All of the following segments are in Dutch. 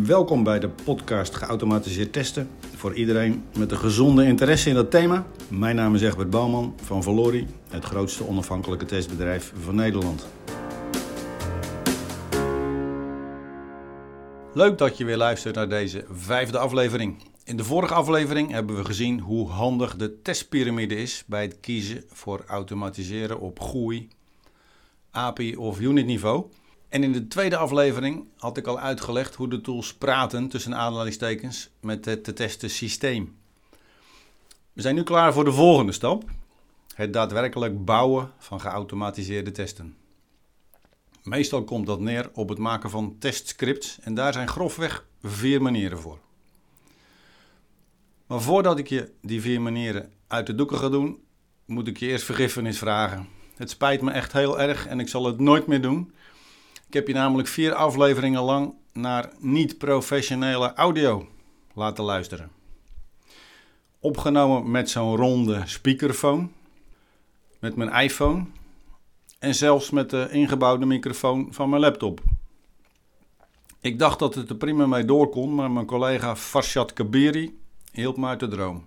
Welkom bij de podcast Geautomatiseerd Testen. Voor iedereen met een gezonde interesse in dat thema. Mijn naam is Egbert Bouwman van Valori, het grootste onafhankelijke testbedrijf van Nederland. Leuk dat je weer luistert naar deze vijfde aflevering. In de vorige aflevering hebben we gezien hoe handig de testpyramide is bij het kiezen voor automatiseren op GUI, API of unit niveau. En in de tweede aflevering had ik al uitgelegd hoe de tools praten tussen aanhalingstekens met het te testen systeem. We zijn nu klaar voor de volgende stap: het daadwerkelijk bouwen van geautomatiseerde testen. Meestal komt dat neer op het maken van testscripts en daar zijn grofweg vier manieren voor. Maar voordat ik je die vier manieren uit de doeken ga doen, moet ik je eerst vergiffenis vragen. Het spijt me echt heel erg en ik zal het nooit meer doen. Ik heb je namelijk vier afleveringen lang naar niet-professionele audio laten luisteren. Opgenomen met zo'n ronde speakerphone, met mijn iPhone en zelfs met de ingebouwde microfoon van mijn laptop. Ik dacht dat het er prima mee door kon, maar mijn collega Farshad Kabiri hielp me uit de droom.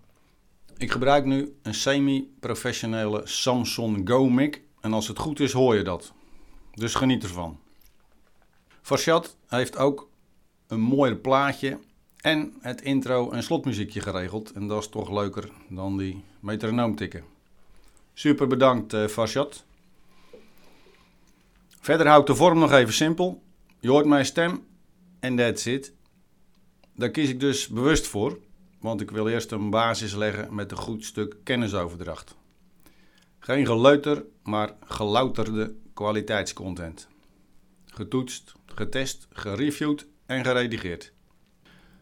Ik gebruik nu een semi-professionele Samsung Go mic en als het goed is hoor je dat. Dus geniet ervan. Farshad heeft ook een mooi plaatje en het intro- en slotmuziekje geregeld. En dat is toch leuker dan die metronoom tikken. Super bedankt uh, Farshad. Verder hou ik de vorm nog even simpel. Je hoort mijn stem en that's it. Daar kies ik dus bewust voor, want ik wil eerst een basis leggen met een goed stuk kennisoverdracht. Geen geleuter, maar gelouterde kwaliteitscontent. Getoetst, getest, gereviewd en geredigeerd.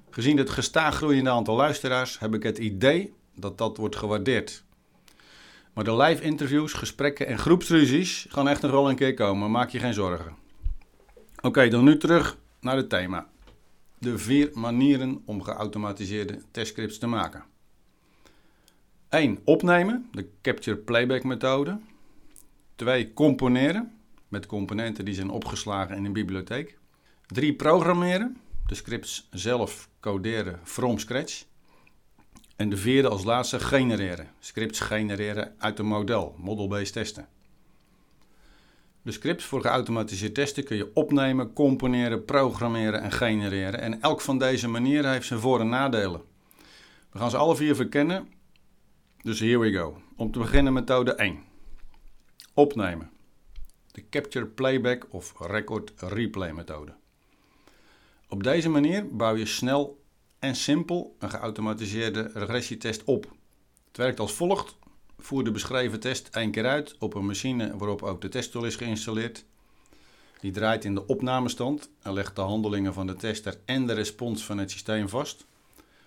Gezien het gestaag groeiende aantal luisteraars heb ik het idee dat dat wordt gewaardeerd. Maar de live interviews, gesprekken en groepsruzies gaan echt nog wel een keer komen, maak je geen zorgen. Oké, dan nu terug naar het thema. De vier manieren om geautomatiseerde testscripts te maken. 1. Opnemen, de Capture Playback methode. 2. Componeren, met componenten die zijn opgeslagen in een bibliotheek. 3. Programmeren, de scripts zelf coderen from scratch. En de vierde als laatste genereren, scripts genereren uit een model, model-based testen. De scripts voor geautomatiseerd testen kun je opnemen, componeren, programmeren en genereren. En elk van deze manieren heeft zijn voor- en nadelen. We gaan ze alle vier verkennen. Dus here we go. Om te beginnen methode 1. Opnemen. De Capture Playback of Record Replay methode. Op deze manier bouw je snel en simpel een geautomatiseerde regressietest op. Het werkt als volgt. Voer de beschreven test één keer uit op een machine waarop ook de testtool is geïnstalleerd. Die draait in de opnamestand en legt de handelingen van de tester en de respons van het systeem vast.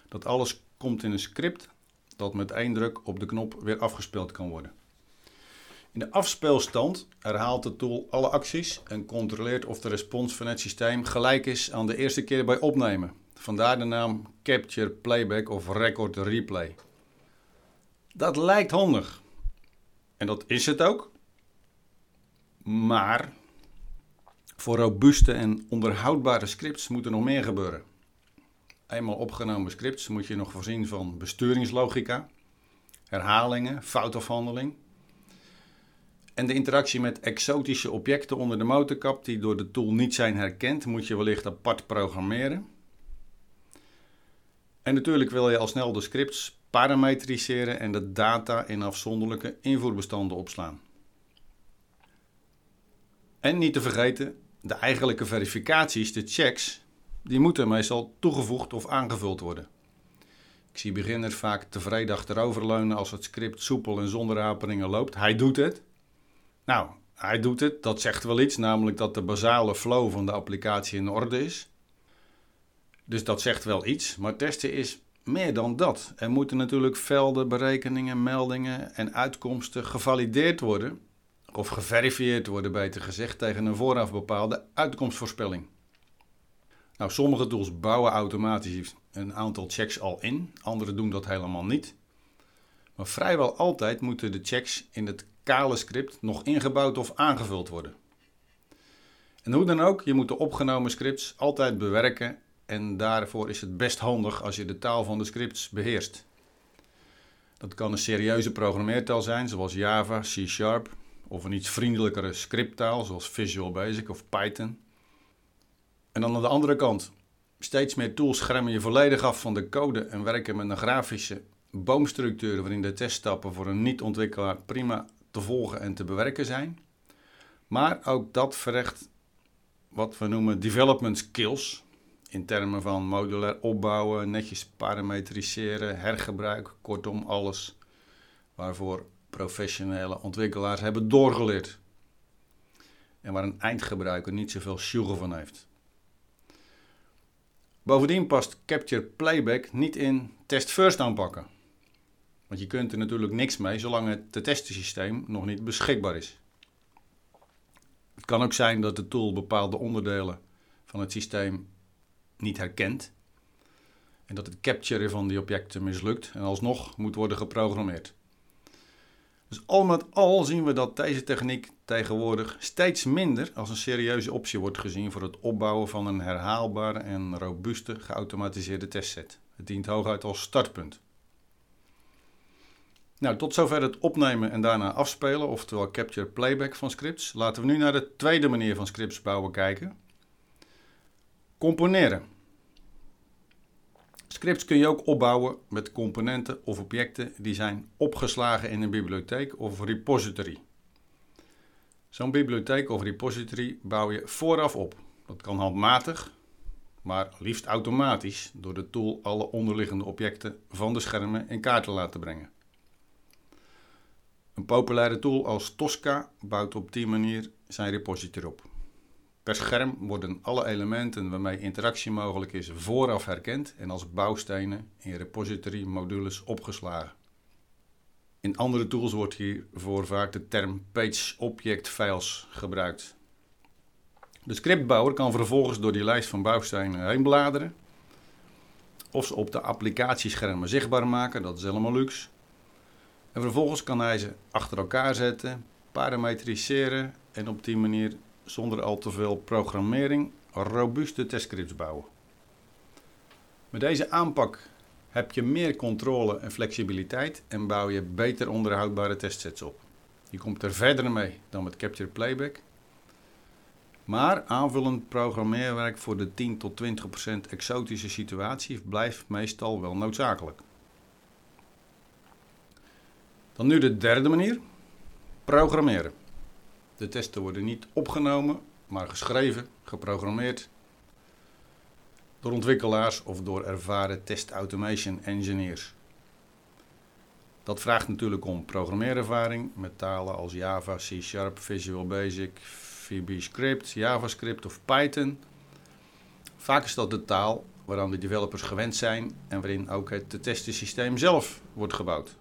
Dat alles komt in een script dat met één druk op de knop weer afgespeeld kan worden. In de afspeelstand herhaalt de tool alle acties en controleert of de respons van het systeem gelijk is aan de eerste keer bij opnemen. Vandaar de naam Capture Playback of Record Replay. Dat lijkt handig. En dat is het ook. Maar voor robuuste en onderhoudbare scripts moet er nog meer gebeuren. Eenmaal opgenomen scripts moet je nog voorzien van besturingslogica, herhalingen, foutafhandeling. En de interactie met exotische objecten onder de motorkap die door de tool niet zijn herkend, moet je wellicht apart programmeren. En natuurlijk wil je al snel de scripts parametriseren en de data in afzonderlijke invoerbestanden opslaan. En niet te vergeten, de eigenlijke verificaties, de checks, die moeten meestal toegevoegd of aangevuld worden. Ik zie beginners vaak tevreden achteroverleunen als het script soepel en zonder haperingen loopt. Hij doet het. Nou, hij doet het, dat zegt wel iets, namelijk dat de basale flow van de applicatie in orde is. Dus dat zegt wel iets, maar testen is meer dan dat. Er moeten natuurlijk velden, berekeningen, meldingen en uitkomsten gevalideerd worden, of geverifieerd worden, beter gezegd, tegen een vooraf bepaalde uitkomstvoorspelling. Nou, sommige tools bouwen automatisch een aantal checks al in, andere doen dat helemaal niet. Maar vrijwel altijd moeten de checks in het kale script nog ingebouwd of aangevuld worden. En hoe dan ook, je moet de opgenomen scripts altijd bewerken En daarvoor is het best handig als je de taal van de scripts beheerst. Dat kan een serieuze programmeertaal zijn, zoals Java, C Sharp, of een iets vriendelijkere scripttaal, zoals Visual Basic of Python. En dan aan de andere kant, steeds meer tools schermen je volledig af van de code en werken met een grafische boomstructuur waarin de teststappen voor een niet-ontwikkelaar prima te volgen en te bewerken zijn. Maar ook dat vergt wat we noemen development skills. In termen van modulair opbouwen, netjes parametriseren, hergebruik, kortom alles waarvoor professionele ontwikkelaars hebben doorgeleerd. En waar een eindgebruiker niet zoveel sjoegen van heeft. Bovendien past Capture Playback niet in Test First aanpakken. Want je kunt er natuurlijk niks mee zolang het testensysteem nog niet beschikbaar is. Het kan ook zijn dat de tool bepaalde onderdelen van het systeem niet herkent. En dat het capturen van die objecten mislukt en alsnog moet worden geprogrammeerd. Dus al met al zien we dat deze techniek tegenwoordig steeds minder als een serieuze optie wordt gezien voor het opbouwen van een herhaalbare en robuuste geautomatiseerde testset. Het dient hooguit als startpunt. Nou, tot zover het opnemen en daarna afspelen, oftewel capture playback van scripts. Laten we nu naar de tweede manier van scripts bouwen kijken. Componeren. Scripts kun je ook opbouwen met componenten of objecten die zijn opgeslagen in een bibliotheek of repository. Zo'n bibliotheek of repository bouw je vooraf op. Dat kan handmatig, maar liefst automatisch door de tool alle onderliggende objecten van de schermen in kaart te laten brengen. Een populaire tool als Tosca bouwt op die manier zijn repository op. Per scherm worden alle elementen waarmee interactie mogelijk is vooraf herkend en als bouwstenen in repository modules opgeslagen. In andere tools wordt hiervoor vaak de term page object files gebruikt. De scriptbouwer kan vervolgens door die lijst van bouwstenen heen bladeren of ze op de applicatieschermen zichtbaar maken, dat is helemaal luxe. En vervolgens kan hij ze achter elkaar zetten, parametriseren en op die manier zonder al te veel programmering robuuste testscripts bouwen. Met deze aanpak heb je meer controle en flexibiliteit en bouw je beter onderhoudbare testsets op. Je komt er verder mee dan met Capture Playback. Maar aanvullend programmeerwerk voor de 10 tot 20% exotische situatie blijft meestal wel noodzakelijk. Dan nu de derde manier: programmeren. De testen worden niet opgenomen, maar geschreven, geprogrammeerd door ontwikkelaars of door ervaren test automation engineers. Dat vraagt natuurlijk om programmeerervaring met talen als Java, C Sharp, Visual Basic, VB-script, JavaScript of Python. Vaak is dat de taal waaraan de developers gewend zijn en waarin ook het testensysteem zelf wordt gebouwd.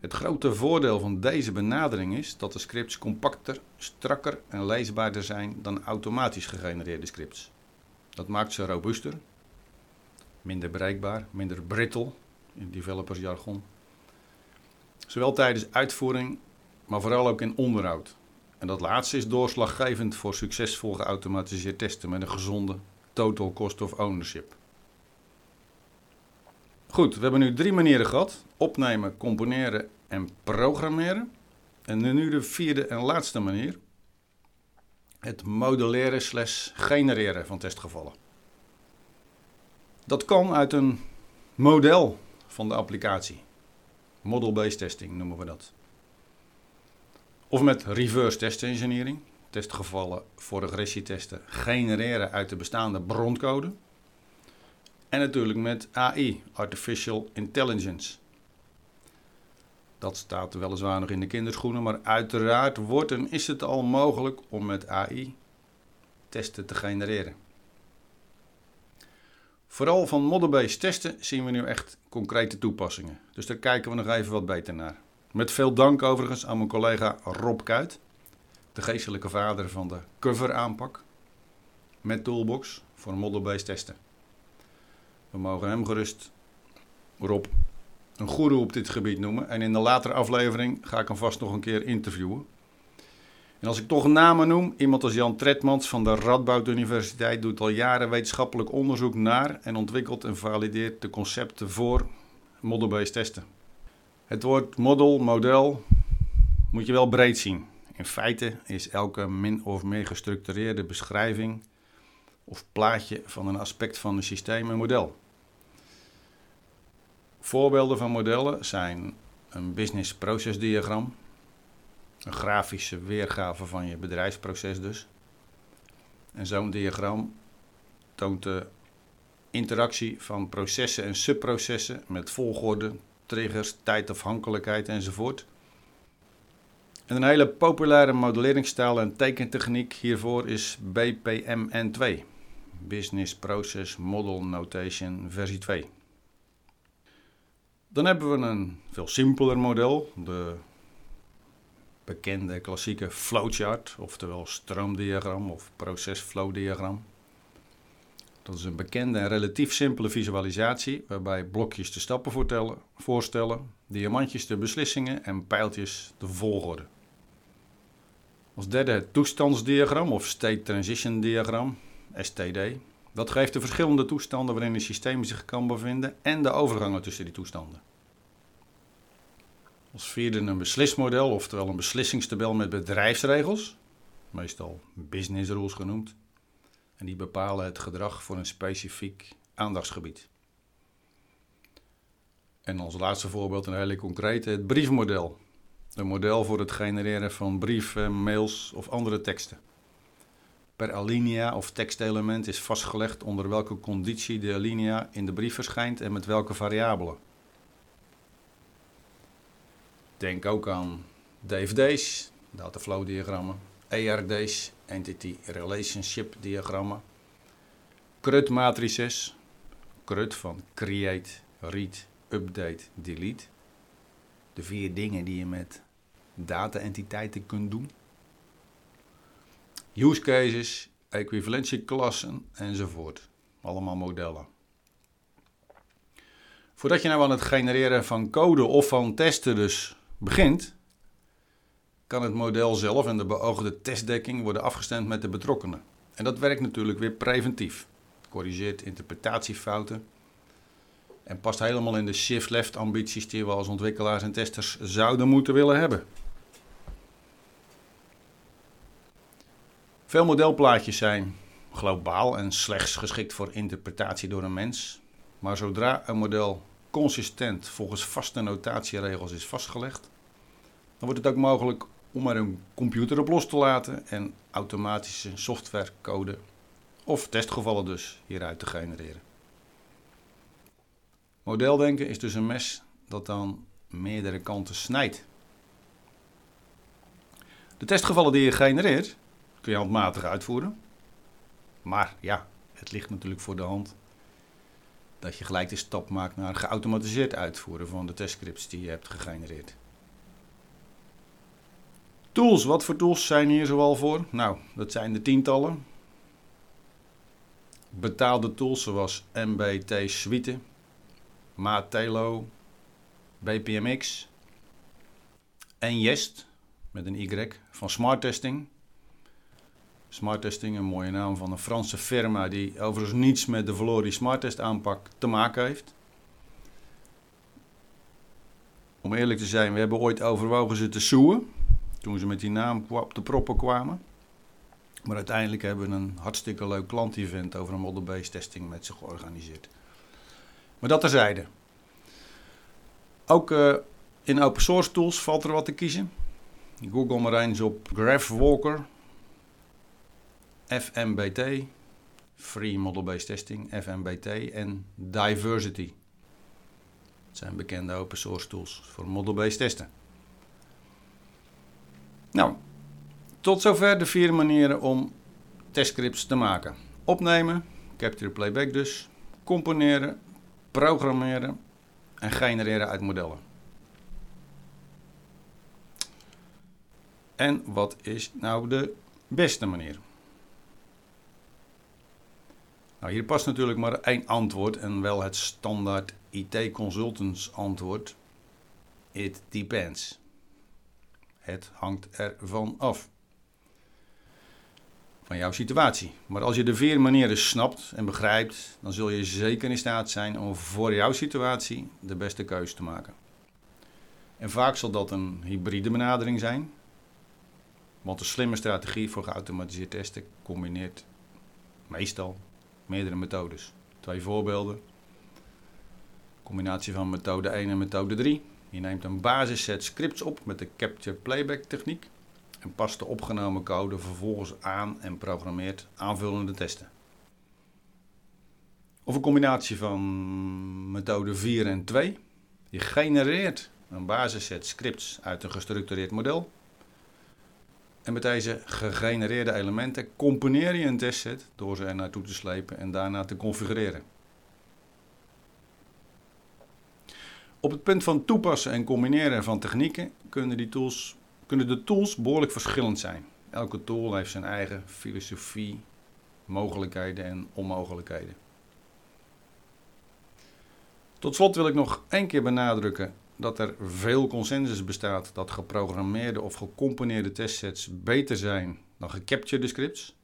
Het grote voordeel van deze benadering is dat de scripts compacter, strakker en leesbaarder zijn dan automatisch gegenereerde scripts. Dat maakt ze robuuster, minder bereikbaar, minder brittle in developersjargon. Zowel tijdens uitvoering, maar vooral ook in onderhoud. En dat laatste is doorslaggevend voor succesvol geautomatiseerd testen met een gezonde total cost of ownership. Goed, we hebben nu drie manieren gehad: opnemen, componeren en programmeren. En nu de vierde en laatste manier: het modelleren slash genereren van testgevallen. Dat kan uit een model van de applicatie. Model-based testing noemen we dat. Of met reverse test engineering, testgevallen voor regressietesten genereren uit de bestaande broncode. En natuurlijk met AI, Artificial Intelligence. Dat staat weliswaar nog in de kinderschoenen, maar uiteraard wordt en is het al mogelijk om met AI testen te genereren. Vooral van model-based testen zien we nu echt concrete toepassingen. Dus daar kijken we nog even wat beter naar. Met veel dank overigens aan mijn collega Rob Kuit, de geestelijke vader van de cover aanpak met Toolbox voor model-based testen. We mogen hem gerust, Rob, een goeroe op dit gebied noemen. En in de latere aflevering ga ik hem vast nog een keer interviewen. En als ik toch namen noem, iemand als Jan Tretmans van de Radboud Universiteit doet al jaren wetenschappelijk onderzoek naar en ontwikkelt en valideert de concepten voor model-based testen. Het woord model, model, moet je wel breed zien. In feite is elke min of meer gestructureerde beschrijving of plaatje van een aspect van een systeem een model. Voorbeelden van modellen zijn een business process diagram, een grafische weergave van je bedrijfsproces dus. En zo'n diagram toont de interactie van processen en subprocessen met volgorde, triggers, tijdafhankelijkheid enzovoort. En een hele populaire modelleringsstijl en tekentechniek hiervoor is BPMN2, Business Process Model Notation versie 2. Dan hebben we een veel simpeler model, de bekende klassieke flowchart, oftewel stroomdiagram of procesflowdiagram. Dat is een bekende en relatief simpele visualisatie waarbij blokjes de stappen voorstellen, diamantjes de beslissingen en pijltjes de volgorde. Als derde het toestandsdiagram of State Transition Diagram, STD. Dat geeft de verschillende toestanden waarin een systeem zich kan bevinden en de overgangen tussen die toestanden. Als vierde een beslismodel, oftewel een beslissingstabel met bedrijfsregels, meestal business rules genoemd. En die bepalen het gedrag voor een specifiek aandachtsgebied. En als laatste voorbeeld een hele concrete, het briefmodel. Een model voor het genereren van brieven, mails of andere teksten. Per alinea of tekstelement is vastgelegd onder welke conditie de alinea in de brief verschijnt en met welke variabelen. Denk ook aan DFD's, dataflow diagrammen, ERD's, Entity Relationship diagrammen, CRUD matrices, CRUD van Create, Read, Update, Delete. De vier dingen die je met data-entiteiten kunt doen. Use cases, equivalentieklassen enzovoort. Allemaal modellen. Voordat je nou aan het genereren van code of van testen dus begint, kan het model zelf en de beoogde testdekking worden afgestemd met de betrokkenen. En dat werkt natuurlijk weer preventief. Corrigeert interpretatiefouten en past helemaal in de shift-left ambities die we als ontwikkelaars en testers zouden moeten willen hebben. Veel modelplaatjes zijn globaal en slechts geschikt voor interpretatie door een mens. Maar zodra een model consistent volgens vaste notatieregels is vastgelegd, dan wordt het ook mogelijk om er een computer op los te laten en automatische softwarecode of testgevallen dus hieruit te genereren. Modeldenken is dus een mes dat dan meerdere kanten snijdt. De testgevallen die je genereert, handmatig uitvoeren. Maar ja, het ligt natuurlijk voor de hand dat je gelijk de stap maakt naar geautomatiseerd uitvoeren van de testscripts die je hebt gegenereerd. Tools, wat voor tools zijn hier zoal voor? Nou, dat zijn de tientallen. Betaalde tools zoals MBT Suite, Matelo, BPMX en Jest met een Y van Smart Testing. Smart Testing, een mooie naam van een Franse firma die overigens niets met de Valori Smart Test aanpak te maken heeft. Om eerlijk te zijn, we hebben ooit overwogen ze te soeën toen ze met die naam op de proppen kwamen. Maar uiteindelijk hebben we een hartstikke leuk klant-event over een model-based testing met ze georganiseerd. Maar dat terzijde. Ook uh, in open source tools valt er wat te kiezen. Google maar eens op GraphWalker, FMBT, Free Model-Based Testing, FMBT en Diversity. Het zijn bekende open source tools voor model-based testen. Nou, tot zover de vier manieren om testscripts te maken. Opnemen, capture playback dus, componeren, programmeren en genereren uit modellen. En wat is nou de beste manier? Nou, hier past natuurlijk maar één antwoord en wel het standaard IT consultants antwoord. It depends. Het hangt ervan af. van jouw situatie. Maar als je de vier manieren snapt en begrijpt, dan zul je zeker in staat zijn om voor jouw situatie de beste keuze te maken. En vaak zal dat een hybride benadering zijn, want een slimme strategie voor geautomatiseerd testen combineert meestal meerdere methodes. Twee voorbeelden. Combinatie van methode 1 en methode 3. Je neemt een basisset scripts op met de capture playback techniek en past de opgenomen code vervolgens aan en programmeert aanvullende testen. Of een combinatie van methode 4 en 2. Je genereert een basisset scripts uit een gestructureerd model. En met deze gegenereerde elementen componeer je een testset door ze er naartoe te slepen en daarna te configureren. Op het punt van toepassen en combineren van technieken kunnen, die tools, kunnen de tools behoorlijk verschillend zijn. Elke tool heeft zijn eigen filosofie, mogelijkheden en onmogelijkheden. Tot slot wil ik nog één keer benadrukken dat er veel consensus bestaat dat geprogrammeerde of gecomponeerde testsets beter zijn dan gecaptured scripts.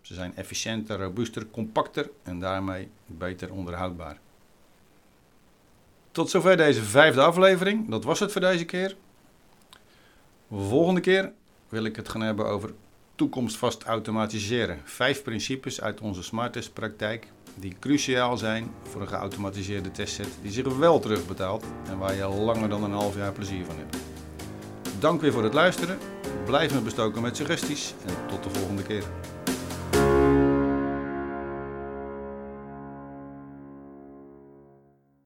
Ze zijn efficiënter, robuuster, compacter en daarmee beter onderhoudbaar. Tot zover deze vijfde aflevering. Dat was het voor deze keer. Volgende keer wil ik het gaan hebben over toekomstvast automatiseren. Vijf principes uit onze smarttest praktijk die cruciaal zijn voor een geautomatiseerde testset die zich wel terugbetaalt en waar je langer dan een half jaar plezier van hebt. Dank weer voor het luisteren. Blijf me bestoken met suggesties en tot de volgende keer.